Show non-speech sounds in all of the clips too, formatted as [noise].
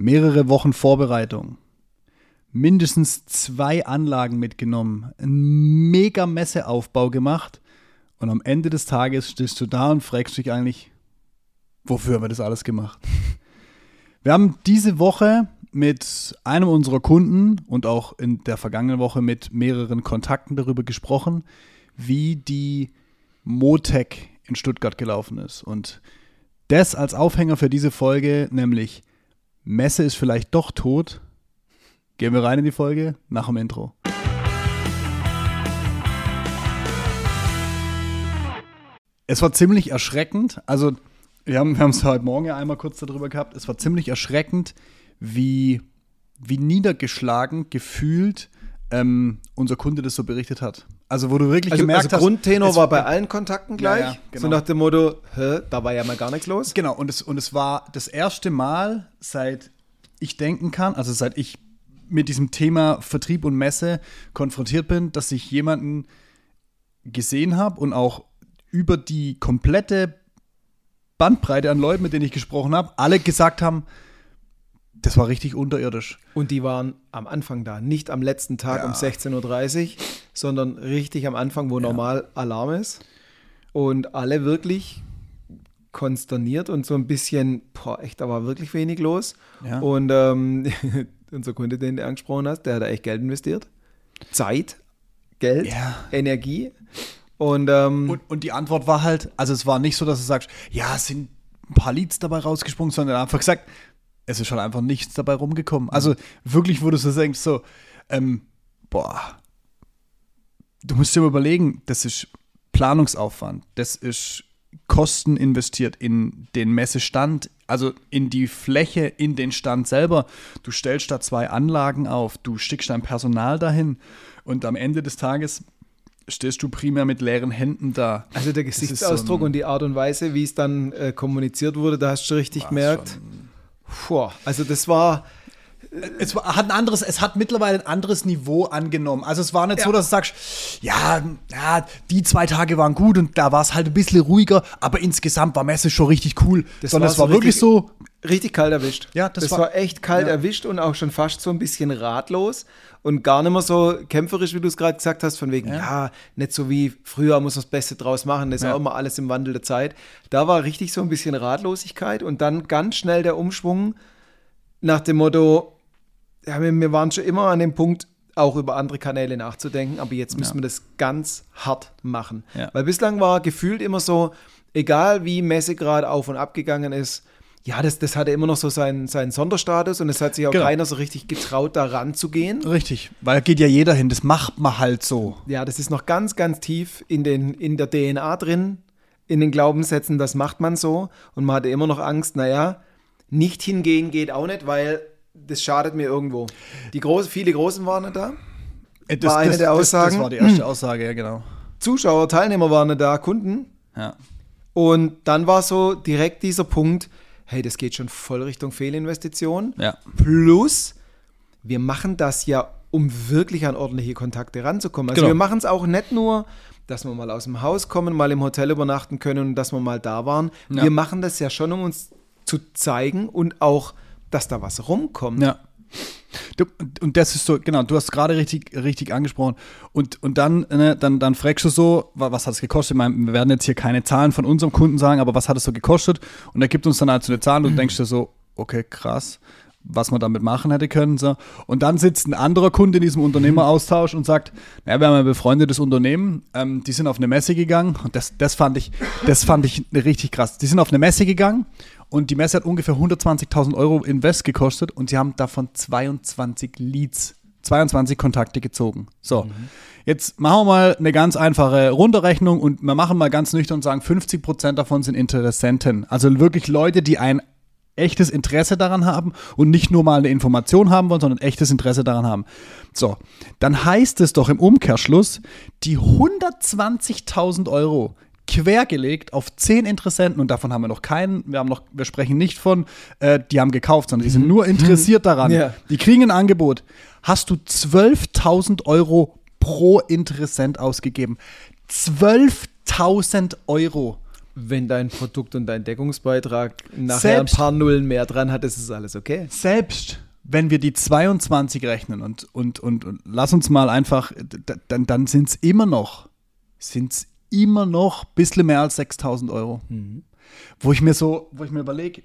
mehrere Wochen Vorbereitung, mindestens zwei Anlagen mitgenommen, einen mega Messeaufbau gemacht und am Ende des Tages stehst du da und fragst dich eigentlich, wofür haben wir das alles gemacht? [laughs] Wir haben diese Woche mit einem unserer Kunden und auch in der vergangenen Woche mit mehreren Kontakten darüber gesprochen, wie die Motec in Stuttgart gelaufen ist. Und das als Aufhänger für diese Folge, nämlich Messe ist vielleicht doch tot. Gehen wir rein in die Folge nach dem Intro. Es war ziemlich erschreckend. Also, wir haben wir es heute Morgen ja einmal kurz darüber gehabt. Es war ziemlich erschreckend, wie, wie niedergeschlagen gefühlt ähm, unser Kunde das so berichtet hat. Also wo du wirklich also, gemerkt also hast. Grundtenor war bei allen Kontakten gleich. Ja, ja, genau. So nach dem Motto, hä, da war ja mal gar nichts los. Genau, und es, und es war das erste Mal, seit ich denken kann, also seit ich mit diesem Thema Vertrieb und Messe konfrontiert bin, dass ich jemanden gesehen habe und auch über die komplette Bandbreite an Leuten, mit denen ich gesprochen habe, alle gesagt haben, das war richtig unterirdisch. Und die waren am Anfang da, nicht am letzten Tag Ja. um 16.30 Uhr, sondern richtig am Anfang, wo normal Alarm ist. Und alle wirklich konsterniert und so ein bisschen, boah, echt, da war wirklich wenig los. Ja. Und ähm, [laughs] unser Kunde, den du angesprochen hast, der hat da echt Geld investiert. Zeit, Geld, Ja. Energie. Und, ähm, Und, und die Antwort war halt, also es war nicht so, dass du sagst, ja, es sind ein paar Leads dabei rausgesprungen, sondern er hat einfach gesagt, es ist schon einfach nichts dabei rumgekommen. Also wirklich, wo du so denkst, so, ähm, boah, du musst dir überlegen, das ist Planungsaufwand, das ist Kosten investiert in den Messestand, also in die Fläche, in den Stand selber. Du stellst da zwei Anlagen auf, du schickst dein Personal dahin und am Ende des Tages stehst du primär mit leeren Händen da. Also der Gesichtsausdruck so und die Art und Weise, wie es dann äh, kommuniziert wurde, da hast du richtig gemerkt. Puh, also das war, es hat ein anderes, es hat mittlerweile ein anderes Niveau angenommen. Also es war nicht so, dass du sagst, ja, ja, die zwei Tage waren gut und da war es halt ein bisschen ruhiger, aber insgesamt war Messe schon richtig cool. Das Sondern war es war so wirklich richtig- so, richtig kalt erwischt. Ja, das das war- war, echt kalt ja. erwischt und auch schon fast so ein bisschen ratlos und gar nicht mehr so kämpferisch, wie du es gerade gesagt hast, von wegen, ja. nicht so wie früher muss man das Beste draus machen, das ist Ja. auch immer alles im Wandel der Zeit. Da war richtig so ein bisschen Ratlosigkeit und dann ganz schnell der Umschwung nach dem Motto, ja, wir, wir waren schon immer an dem Punkt, auch über andere Kanäle nachzudenken, aber jetzt müssen Ja. wir das ganz hart machen. Ja. Weil bislang war gefühlt immer so, egal wie Messe gerade auf und ab gegangen ist, ja, das, das hatte immer noch so seinen, seinen Sonderstatus und es hat sich auch Genau. keiner so richtig getraut, da ranzugehen. richtig, weil da geht ja jeder hin, das macht man halt so. Ja, das ist noch ganz, ganz tief in, den, in der DNA drin, in den Glaubenssätzen, das macht man so. Und man hatte immer noch Angst, naja, nicht hingehen geht auch nicht, weil das schadet mir irgendwo. Die groß, viele Großen waren nicht da. Äh, War eine der Aussagen. Das, das war die erste [clears throat] Aussage, ja genau. Zuschauer, Teilnehmer waren nicht da, Kunden. Ja. Und dann war so direkt dieser Punkt, hey, das geht schon voll Richtung Fehlinvestition. Ja. Plus, wir machen das ja, um wirklich an ordentliche Kontakte ranzukommen. Also Genau. wir machen es auch nicht nur, dass wir mal aus dem Haus kommen, mal im Hotel übernachten können und dass wir mal da waren. Ja. Wir machen das ja schon, um uns zu zeigen und auch, dass da was rumkommt. Ja. Und das ist so, genau, du hast gerade richtig, richtig angesprochen. Und, und dann, ne, dann, dann fragst du so, wa- was hat es gekostet? Wir werden jetzt hier keine Zahlen von unserem Kunden sagen, aber was hat es so gekostet? Und er gibt uns dann halt so eine Zahl und du [clears throat] denkst dir so, okay, krass, was man damit machen hätte können. So. Und dann sitzt ein anderer Kunde in diesem Unternehmeraustausch und sagt, naja, wir haben ein befreundetes Unternehmen, ähm, die sind auf eine Messe gegangen und das, das fand ich, das fand ich richtig krass. Die sind auf eine Messe gegangen und die Messe hat ungefähr 120.000 Euro Invest gekostet und sie haben davon 22 Leads, 22 Kontakte gezogen. So, jetzt machen wir mal eine ganz einfache Runterrechnung und wir machen mal ganz nüchtern und sagen, 50% davon sind Interessenten. Also wirklich Leute, die ein echtes Interesse daran haben und nicht nur mal eine Information haben wollen, sondern echtes Interesse daran haben. So, dann heißt es doch im Umkehrschluss, die 120.000 Euro quergelegt auf 10 Interessenten und davon haben wir noch keinen, wir haben noch, wir sprechen nicht von, äh, die haben gekauft, sondern die sind nur interessiert daran. Ja. Die kriegen ein Angebot. Hast du 12.000 Euro pro Interessent ausgegeben. 12.000 Euro Wenn dein Produkt und dein Deckungsbeitrag nachher Selbst- ein paar Nullen mehr dran hat, ist es alles okay. Selbst wenn wir die 22 rechnen und, und, und, und lass uns mal einfach, dann, dann sind es immer noch, sind es immer noch ein bisschen mehr als 6000 Euro. Wo ich mir so, wo ich mir überlege,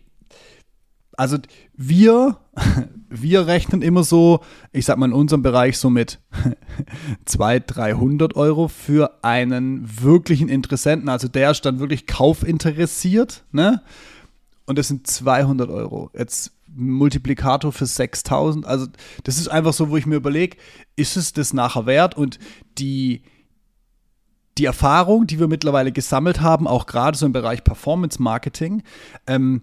also wir, [laughs] wir rechnen immer so, ich sag mal in unserem Bereich so mit [laughs] 200, 300 Euro für einen wirklichen Interessenten. Also der ist dann wirklich kaufinteressiert, ne? Und das sind 200 Euro. Jetzt Multiplikator für 6000. Also das ist einfach so, wo ich mir überlege, ist es das nachher wert? Und die, die Erfahrung, die wir mittlerweile gesammelt haben, auch gerade so im Bereich Performance Marketing, ähm,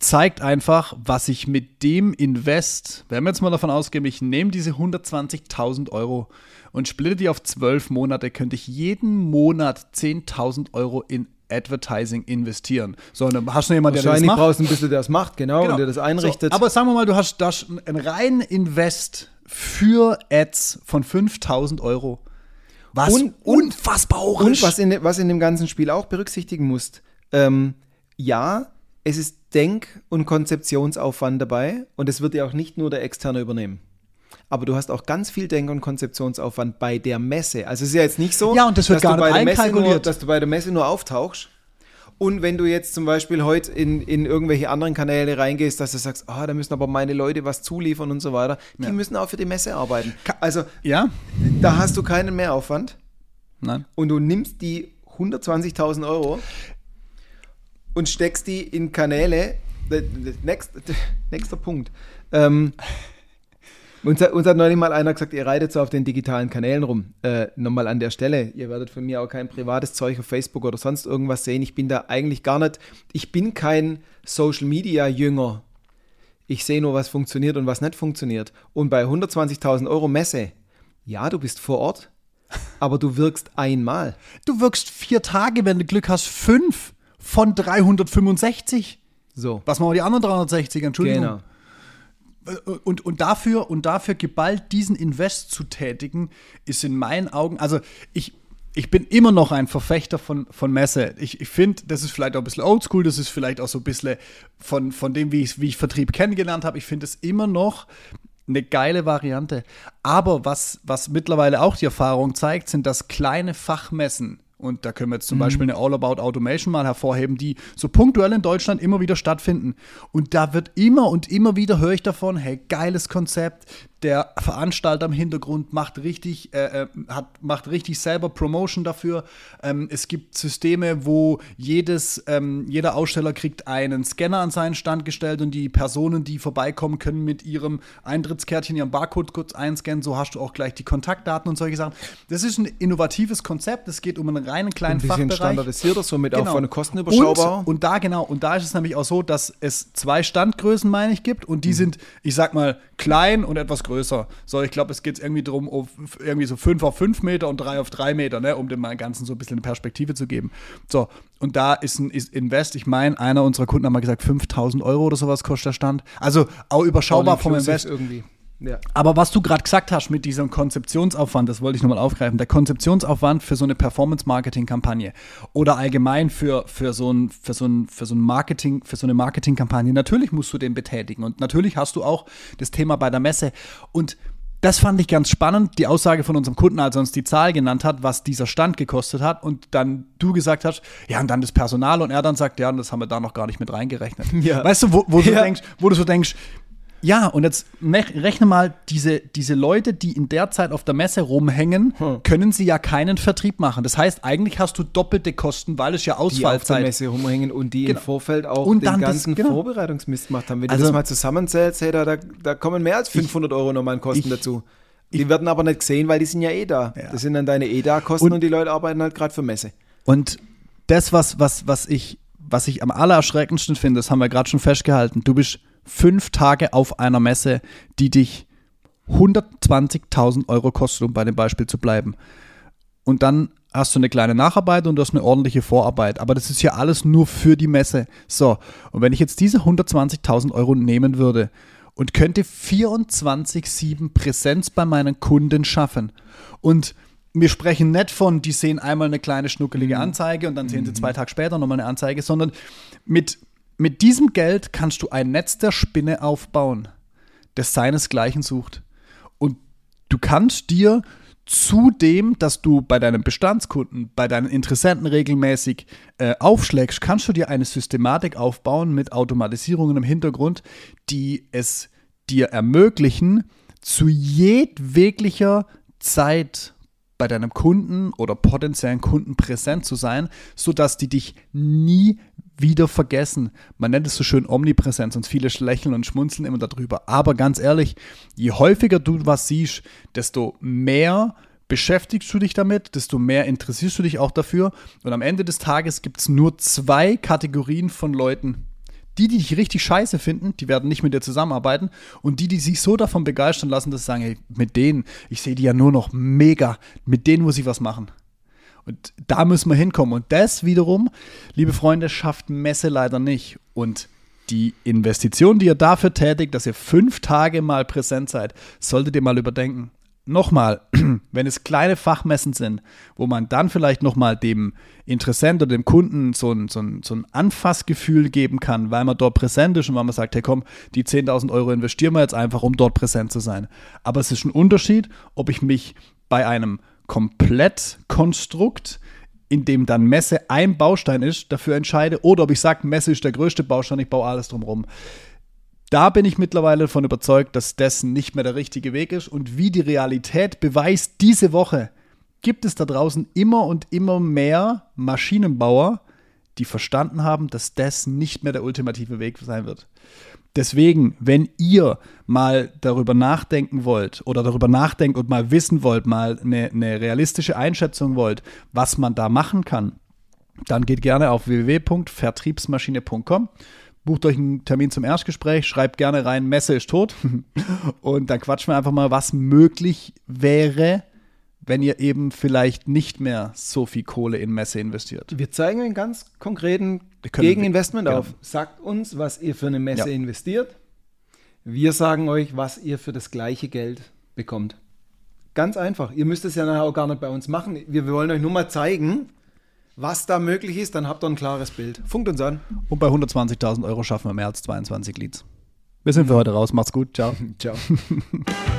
zeigt einfach, was ich mit dem Invest, wenn wir jetzt mal davon ausgehen, ich nehme diese 120.000 Euro und splitte die auf zwölf Monate, könnte ich jeden Monat 10.000 Euro in Advertising investieren. So, und dann hast du jemanden, der das Wahrscheinlich macht. brauchst du ein bisschen, der das macht, genau, Genau. und der das einrichtet. So, aber sagen wir mal, du hast, hast einen reinen Invest für Ads von 5000 Euro. Was Und- unfassbar hoch Und was in, was in dem ganzen Spiel auch berücksichtigen musst, ähm, ja, es ist Denk- und Konzeptionsaufwand dabei und es wird ja auch nicht nur der Externe übernehmen. Aber du hast auch ganz viel Denk- und Konzeptionsaufwand bei der Messe. Also es ist ja jetzt nicht so, Ja, und das wird dass, gar du nicht bei der Messe nur, dass du bei der Messe nur auftauchst. Und wenn du jetzt zum Beispiel heute in, in irgendwelche anderen Kanäle reingehst, dass du sagst, ah, da müssen aber meine Leute was zuliefern und so weiter, die Ja. müssen auch für die Messe arbeiten. Also ja? da hast du keinen Mehraufwand Nein. und du nimmst die 120.000 Euro und steckst die in Kanäle. äh, Next, [laughs] nächster Punkt. Ähm, uns, hat, uns hat neulich mal einer gesagt, ihr reitet so auf den digitalen Kanälen rum. Äh, Nochmal an der Stelle, ihr werdet von mir auch kein privates Zeug auf Facebook oder sonst irgendwas sehen. Ich bin da eigentlich gar nicht, ich bin kein Social Media Jünger. Ich sehe nur, was funktioniert und was nicht funktioniert. Und bei 120.000 Euro Messe, ja, du bist vor Ort, aber du wirkst einmal. Du wirkst vier Tage, wenn du Glück hast, fünf von 365. So. Was machen die anderen 360? Entschuldigung. Genau. Und, und, dafür, und dafür geballt diesen Invest zu tätigen, ist in meinen Augen, also ich, ich bin immer noch ein Verfechter von, von Messe. Ich, ich finde, das ist vielleicht auch ein bisschen oldschool, das ist vielleicht auch so ein bisschen von, von dem, wie ich, wie ich Vertrieb kennengelernt habe. Ich finde es immer noch eine geile Variante. Aber was, was mittlerweile auch die Erfahrung zeigt, sind, dass kleine Fachmessen, und da können wir jetzt zum Beispiel eine All About Automation mal hervorheben, die so punktuell in Deutschland immer wieder stattfinden. Und da wird immer und immer wieder höre ich davon, hey, geiles Konzept. Der Veranstalter im Hintergrund macht richtig, äh, äh, hat, macht richtig selber Promotion dafür. Ähm, es gibt Systeme, wo jedes, ähm, jeder Aussteller kriegt einen Scanner an seinen Stand gestellt und die Personen, die vorbeikommen, können mit ihrem Eintrittskärtchen ihren Barcode kurz einscannen. So hast du auch gleich die Kontaktdaten und solche Sachen. Das ist ein innovatives Konzept. Es geht um einen reinen kleinen Ein bisschen Fachbereich. standardisierter, somit auch von Kosten Und, überschaubar. und da genau, und da ist es nämlich auch so, dass es zwei Standgrößen, meine ich, gibt Mhm. und die sind, ich sag mal, klein und etwas größer. So, ich glaube, es geht irgendwie darum, auf irgendwie so 5 auf 5 Meter und 3 auf 3 Meter, ne, um dem mal Ganzen so ein bisschen eine Perspektive zu geben. So, und da ist ein ist Invest, ich meine, einer unserer Kunden hat mal gesagt, 5000 Euro oder sowas kostet der Stand. Also auch überschaubar vom Invest. irgendwie. Ja. Aber was du gerade gesagt hast mit diesem Konzeptionsaufwand, das wollte ich nochmal aufgreifen. Der Konzeptionsaufwand für so eine Performance-Marketing-Kampagne oder allgemein für, für so ein, für so ein, für so ein Marketing, für so eine Marketing-Kampagne, natürlich musst du den betätigen. Und natürlich hast du auch das Thema bei der Messe. Und das fand ich ganz spannend, die Aussage von unserem Kunden, als er uns die Zahl genannt hat, was dieser Stand gekostet hat und dann du gesagt hast, ja, und dann das Personal und er dann sagt, ja, und das haben wir da noch gar nicht mit reingerechnet. Ja. Weißt du, wo, wo, du Ja. denkst, wo du so denkst, ja, und jetzt rechne mal, diese, diese Leute, die in der Zeit auf der Messe rumhängen, Hm. können sie ja keinen Vertrieb machen. Das heißt, eigentlich hast du doppelte Kosten, weil es ja Die auf der Ausfallzeit Messe rumhängen und die Genau. im Vorfeld auch Und den dann das- ganzen genau. Vorbereitungsmist gemacht haben. Wenn Also- du das mal zusammenzählst, hey, da, da, da kommen mehr als 500 Euro nochmal an Kosten ich- dazu. Die werden aber nicht gesehen, weil die sind ja eh da. Ja. Das sind dann deine eh da Kosten Und- und, die Leute arbeiten halt gerade für Messe. Und das, was, was, was, ich, was ich am allererschreckendsten finde, das haben wir gerade schon festgehalten, du bist fünf Tage auf einer Messe, die dich 120.000 Euro kostet, um bei dem Beispiel zu bleiben. Und dann hast du eine kleine Nacharbeit und du hast eine ordentliche Vorarbeit. Aber das ist ja alles nur für die Messe. So, und wenn ich jetzt diese 120.000 Euro nehmen würde und könnte 24-7 Präsenz bei meinen Kunden schaffen und wir sprechen nicht von, die sehen einmal eine kleine schnuckelige Anzeige und dann sehen sie zwei Tage später nochmal eine Anzeige, sondern mit, mit diesem Geld kannst du ein Netz der Spinne aufbauen, das seinesgleichen sucht. Und du kannst dir zudem, dass du bei deinen Bestandskunden, bei deinen Interessenten regelmäßig äh, aufschlägst, kannst du dir eine Systematik aufbauen mit Automatisierungen im Hintergrund, die es dir ermöglichen, zu jedweglicher Zeit bei deinem Kunden oder potenziellen Kunden präsent zu sein, sodass die dich nie wieder vergessen. Man nennt es so schön Omnipräsenz und viele lächeln und schmunzeln immer darüber. Aber ganz ehrlich, je häufiger du was siehst, desto mehr beschäftigst du dich damit, desto mehr interessierst du dich auch dafür. Und am Ende des Tages gibt es nur zwei Kategorien von Leuten. Die, die dich richtig scheiße finden, die werden nicht mit dir zusammenarbeiten. Und die, die sich so davon begeistern lassen, dass sie sagen, hey, mit denen, ich sehe die ja nur noch mega, mit denen muss ich was machen. Und da müssen wir hinkommen. Und das wiederum, liebe Freunde, schafft Messe leider nicht. Und die Investition, die ihr dafür tätigt, dass ihr fünf Tage mal präsent seid, solltet ihr mal überdenken nochmal, [clears throat] wenn es kleine Fachmessen sind, wo man dann vielleicht nochmal dem Interessent oder dem Kunden so ein, so, ein, so ein Anfassgefühl geben kann, weil man dort präsent ist und weil man sagt, hey komm, die 10.000 Euro investieren wir jetzt einfach, um dort präsent zu sein. Aber es ist ein Unterschied, ob ich mich bei einem Komplettkonstrukt, in dem dann Messe ein Baustein ist, dafür entscheide, oder ob ich sage, Messe ist der größte Baustein, ich baue alles drumherum da bin ich mittlerweile davon überzeugt, dass das nicht mehr der richtige Weg ist. Und wie die Realität beweist, diese Woche gibt es da draußen immer und immer mehr Maschinenbauer, die verstanden haben, dass das nicht mehr der ultimative Weg sein wird. Deswegen, wenn ihr mal darüber nachdenken wollt oder darüber nachdenkt und mal wissen wollt, mal eine, eine realistische Einschätzung wollt, was man da machen kann, dann geht gerne auf www.vertriebsmaschine.com bucht euch einen Termin zum Erstgespräch, schreibt gerne rein, Messe ist tot. [laughs] Und dann quatschen wir einfach mal, was möglich wäre, wenn ihr eben vielleicht nicht mehr so viel Kohle in Messe investiert. Wir zeigen einen ganz konkreten Gegeninvestment auf. Sagt uns, was ihr für eine Messe ja. investiert. Wir sagen euch, was ihr für das gleiche Geld bekommt. Ganz einfach. Ihr müsst es ja nachher auch gar nicht bei uns machen. Wir wollen euch nur mal zeigen, was da möglich ist, dann habt ihr ein klares Bild. Funkt uns an. Und bei 120.000 Euro schaffen wir mehr als 22 Leads. Wir sind für heute raus. Macht's gut. Ciao. [laughs] Ciao. [laughs]